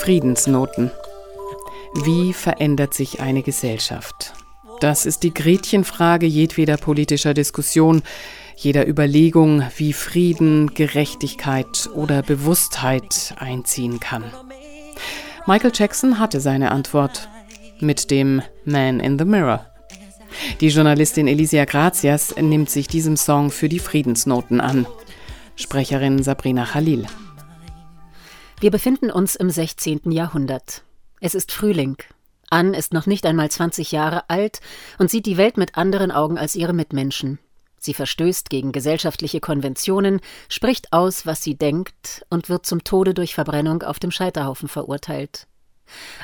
Friedensnoten. Wie verändert sich eine Gesellschaft? Das ist die Gretchenfrage jedweder politischer Diskussion, jeder Überlegung, wie Frieden, Gerechtigkeit oder Bewusstheit einziehen kann. Michael Jackson hatte seine Antwort mit dem Man in the Mirror. Die Journalistin Elisia Grazias nimmt sich diesem Song für die Friedensnoten an. Sprecherin Sabrina Khalil. Wir befinden uns im 16. Jahrhundert. Es ist Frühling. Ann ist noch nicht einmal 20 Jahre alt und sieht die Welt mit anderen Augen als ihre Mitmenschen. Sie verstößt gegen gesellschaftliche Konventionen, spricht aus, was sie denkt und wird zum Tode durch Verbrennung auf dem Scheiterhaufen verurteilt.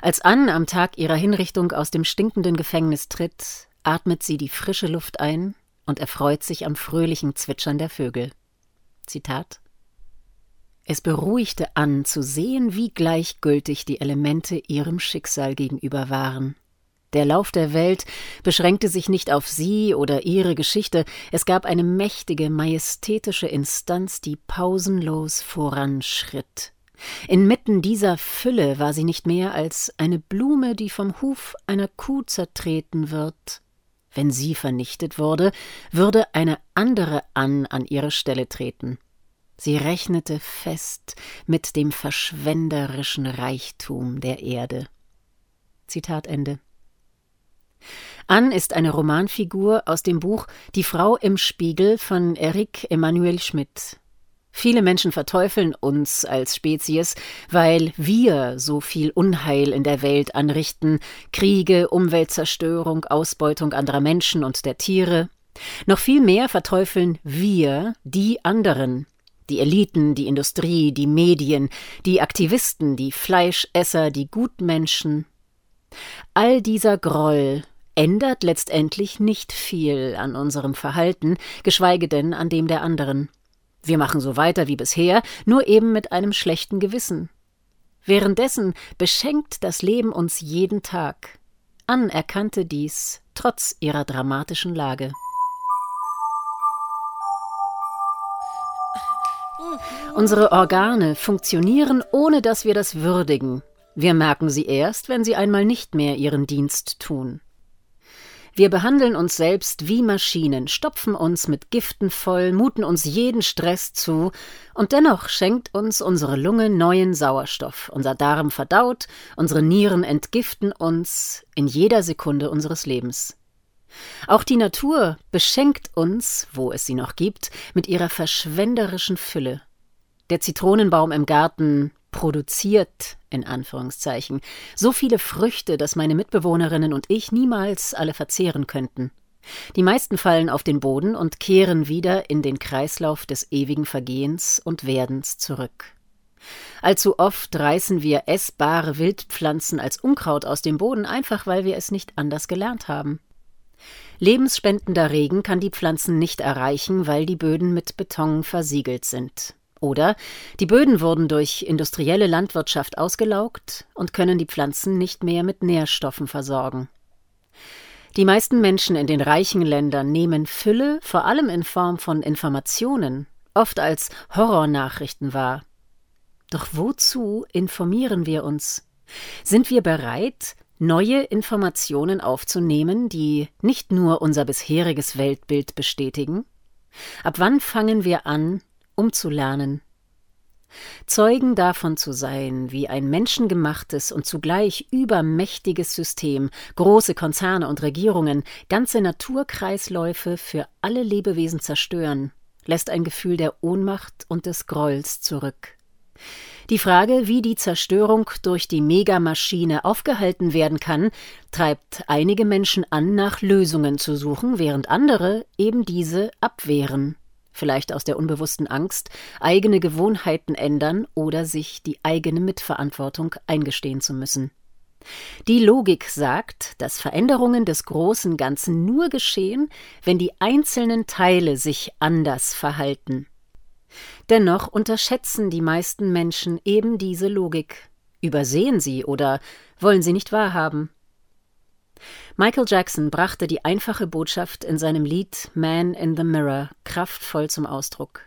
Als Ann am Tag ihrer Hinrichtung aus dem stinkenden Gefängnis tritt, atmet sie die frische Luft ein und erfreut sich am fröhlichen Zwitschern der Vögel. Zitat Es beruhigte Ann zu sehen, wie gleichgültig die Elemente ihrem Schicksal gegenüber waren. Der Lauf der Welt beschränkte sich nicht auf sie oder ihre Geschichte, es gab eine mächtige, majestätische Instanz, die pausenlos voranschritt. Inmitten dieser Fülle war sie nicht mehr als eine Blume, die vom Huf einer Kuh zertreten wird. Wenn sie vernichtet wurde, würde eine andere an an ihre Stelle treten. Sie rechnete fest mit dem verschwenderischen Reichtum der Erde. Zitat Ende. Ann ist eine Romanfigur aus dem Buch Die Frau im Spiegel von Eric Emanuel Schmidt. Viele Menschen verteufeln uns als Spezies, weil wir so viel Unheil in der Welt anrichten Kriege, Umweltzerstörung, Ausbeutung anderer Menschen und der Tiere. Noch viel mehr verteufeln wir die anderen, die Eliten, die Industrie, die Medien, die Aktivisten, die Fleischesser, die Gutmenschen. All dieser Groll ändert letztendlich nicht viel an unserem Verhalten, geschweige denn an dem der anderen. Wir machen so weiter wie bisher, nur eben mit einem schlechten Gewissen. Währenddessen beschenkt das Leben uns jeden Tag. Ann erkannte dies, trotz ihrer dramatischen Lage. Unsere Organe funktionieren, ohne dass wir das würdigen. Wir merken sie erst, wenn sie einmal nicht mehr ihren Dienst tun. Wir behandeln uns selbst wie Maschinen, stopfen uns mit Giften voll, muten uns jeden Stress zu, und dennoch schenkt uns unsere Lunge neuen Sauerstoff, unser Darm verdaut, unsere Nieren entgiften uns in jeder Sekunde unseres Lebens. Auch die Natur beschenkt uns, wo es sie noch gibt, mit ihrer verschwenderischen Fülle. Der Zitronenbaum im Garten produziert, in Anführungszeichen, so viele Früchte, dass meine Mitbewohnerinnen und ich niemals alle verzehren könnten. Die meisten fallen auf den Boden und kehren wieder in den Kreislauf des ewigen Vergehens und Werdens zurück. Allzu oft reißen wir essbare Wildpflanzen als Unkraut aus dem Boden, einfach weil wir es nicht anders gelernt haben. Lebensspendender Regen kann die Pflanzen nicht erreichen, weil die Böden mit Beton versiegelt sind. Oder die Böden wurden durch industrielle Landwirtschaft ausgelaugt und können die Pflanzen nicht mehr mit Nährstoffen versorgen. Die meisten Menschen in den reichen Ländern nehmen Fülle, vor allem in Form von Informationen, oft als Horrornachrichten wahr. Doch wozu informieren wir uns? Sind wir bereit, neue Informationen aufzunehmen, die nicht nur unser bisheriges Weltbild bestätigen? Ab wann fangen wir an, umzulernen. Zeugen davon zu sein, wie ein menschengemachtes und zugleich übermächtiges System, große Konzerne und Regierungen ganze Naturkreisläufe für alle Lebewesen zerstören, lässt ein Gefühl der Ohnmacht und des Grolls zurück. Die Frage, wie die Zerstörung durch die Megamaschine aufgehalten werden kann, treibt einige Menschen an, nach Lösungen zu suchen, während andere eben diese abwehren vielleicht aus der unbewussten Angst, eigene Gewohnheiten ändern oder sich die eigene Mitverantwortung eingestehen zu müssen. Die Logik sagt, dass Veränderungen des großen Ganzen nur geschehen, wenn die einzelnen Teile sich anders verhalten. Dennoch unterschätzen die meisten Menschen eben diese Logik, übersehen sie oder wollen sie nicht wahrhaben. Michael Jackson brachte die einfache Botschaft in seinem Lied Man in the Mirror kraftvoll zum Ausdruck.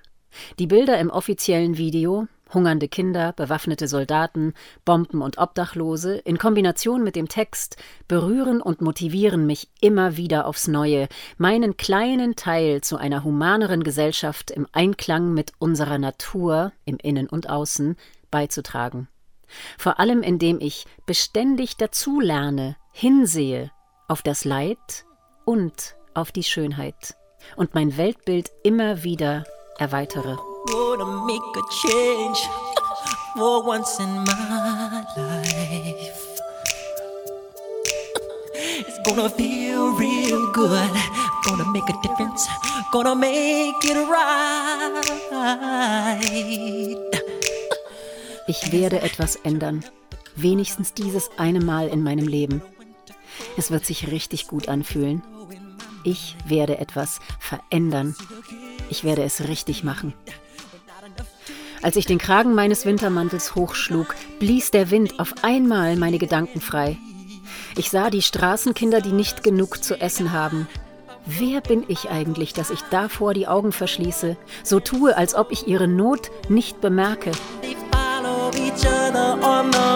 Die Bilder im offiziellen Video, hungernde Kinder, bewaffnete Soldaten, Bomben und Obdachlose, in Kombination mit dem Text, berühren und motivieren mich immer wieder aufs Neue, meinen kleinen Teil zu einer humaneren Gesellschaft im Einklang mit unserer Natur, im Innen und Außen, beizutragen. Vor allem indem ich beständig dazulerne, hinsehe auf das Leid und auf die Schönheit und mein Weltbild immer wieder erweitere. Gonna feel real good. Gonna make a difference. Gonna make it right. Ich werde etwas ändern. Wenigstens dieses eine Mal in meinem Leben. Es wird sich richtig gut anfühlen. Ich werde etwas verändern. Ich werde es richtig machen. Als ich den Kragen meines Wintermantels hochschlug, blies der Wind auf einmal meine Gedanken frei. Ich sah die Straßenkinder, die nicht genug zu essen haben. Wer bin ich eigentlich, dass ich davor die Augen verschließe, so tue, als ob ich ihre Not nicht bemerke? They follow each other on the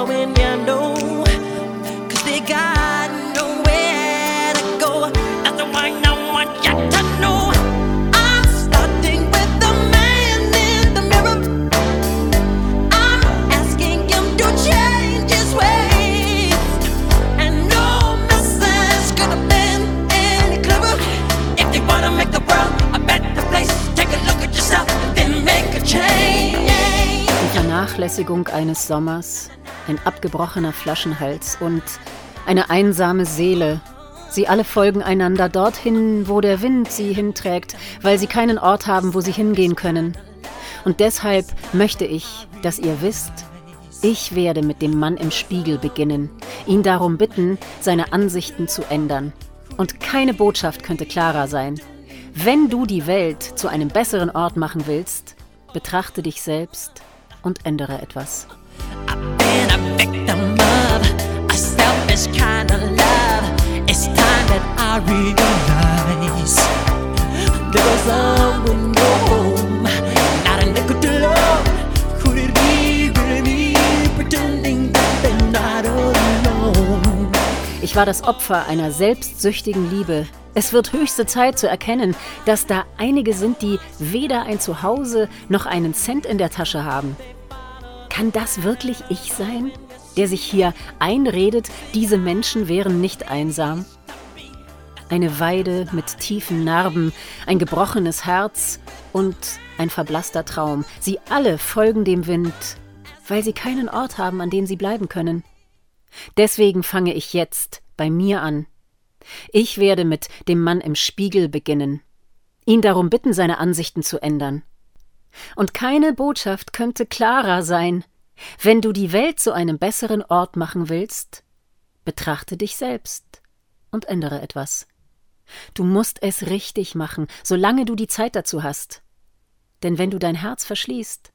Vernachlässigung eines Sommers, ein abgebrochener Flaschenhals und eine einsame Seele. Sie alle folgen einander dorthin, wo der Wind sie hinträgt, weil sie keinen Ort haben, wo sie hingehen können. Und deshalb möchte ich, dass ihr wisst, ich werde mit dem Mann im Spiegel beginnen, ihn darum bitten, seine Ansichten zu ändern. Und keine Botschaft könnte klarer sein. Wenn du die Welt zu einem besseren Ort machen willst, betrachte dich selbst und ändere etwas. Ich war das Opfer einer selbstsüchtigen Liebe, es wird höchste Zeit zu erkennen, dass da einige sind, die weder ein Zuhause noch einen Cent in der Tasche haben. Kann das wirklich ich sein, der sich hier einredet, diese Menschen wären nicht einsam? Eine Weide mit tiefen Narben, ein gebrochenes Herz und ein verblasster Traum. Sie alle folgen dem Wind, weil sie keinen Ort haben, an dem sie bleiben können. Deswegen fange ich jetzt bei mir an. Ich werde mit dem Mann im Spiegel beginnen, ihn darum bitten, seine Ansichten zu ändern. Und keine Botschaft könnte klarer sein. Wenn du die Welt zu einem besseren Ort machen willst, betrachte dich selbst und ändere etwas. Du musst es richtig machen, solange du die Zeit dazu hast. Denn wenn du dein Herz verschließt,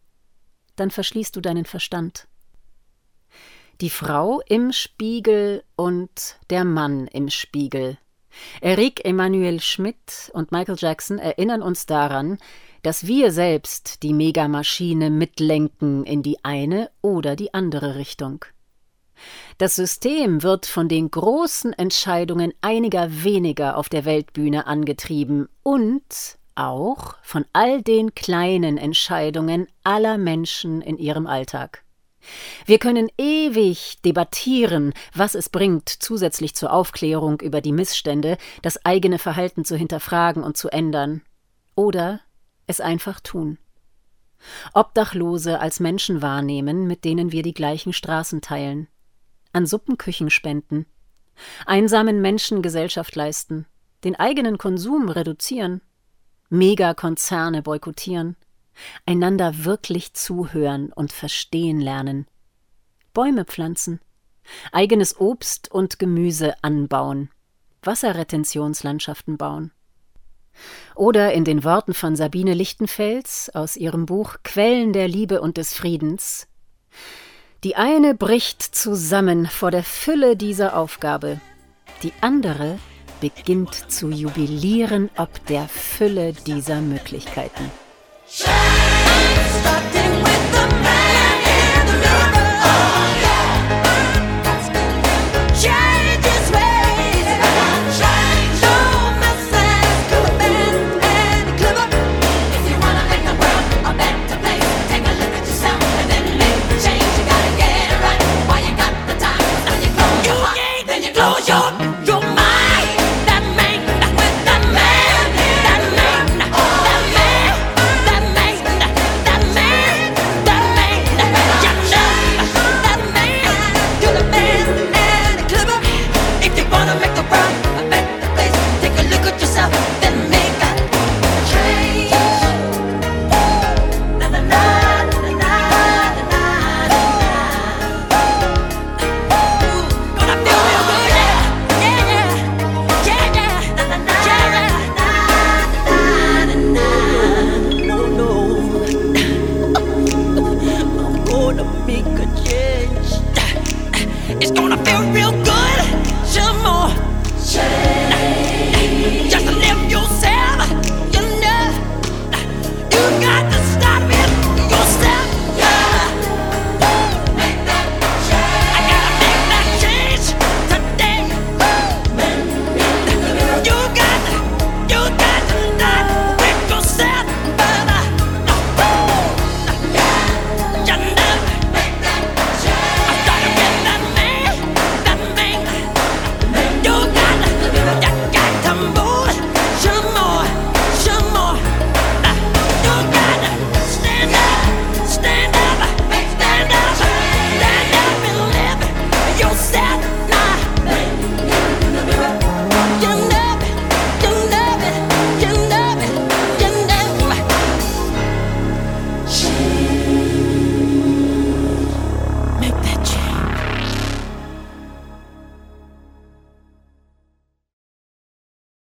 dann verschließt du deinen Verstand. Die Frau im Spiegel und der Mann im Spiegel. Eric Emanuel Schmidt und Michael Jackson erinnern uns daran, dass wir selbst die Megamaschine mitlenken in die eine oder die andere Richtung. Das System wird von den großen Entscheidungen einiger weniger auf der Weltbühne angetrieben und auch von all den kleinen Entscheidungen aller Menschen in ihrem Alltag. Wir können ewig debattieren, was es bringt, zusätzlich zur Aufklärung über die Missstände, das eigene Verhalten zu hinterfragen und zu ändern. Oder es einfach tun. Obdachlose als Menschen wahrnehmen, mit denen wir die gleichen Straßen teilen. An Suppenküchen spenden. Einsamen Menschen Gesellschaft leisten. Den eigenen Konsum reduzieren. Megakonzerne boykottieren einander wirklich zuhören und verstehen lernen, Bäume pflanzen, eigenes Obst und Gemüse anbauen, Wasserretentionslandschaften bauen. Oder in den Worten von Sabine Lichtenfels aus ihrem Buch Quellen der Liebe und des Friedens Die eine bricht zusammen vor der Fülle dieser Aufgabe, die andere beginnt zu jubilieren ob der Fülle dieser Möglichkeiten. Starting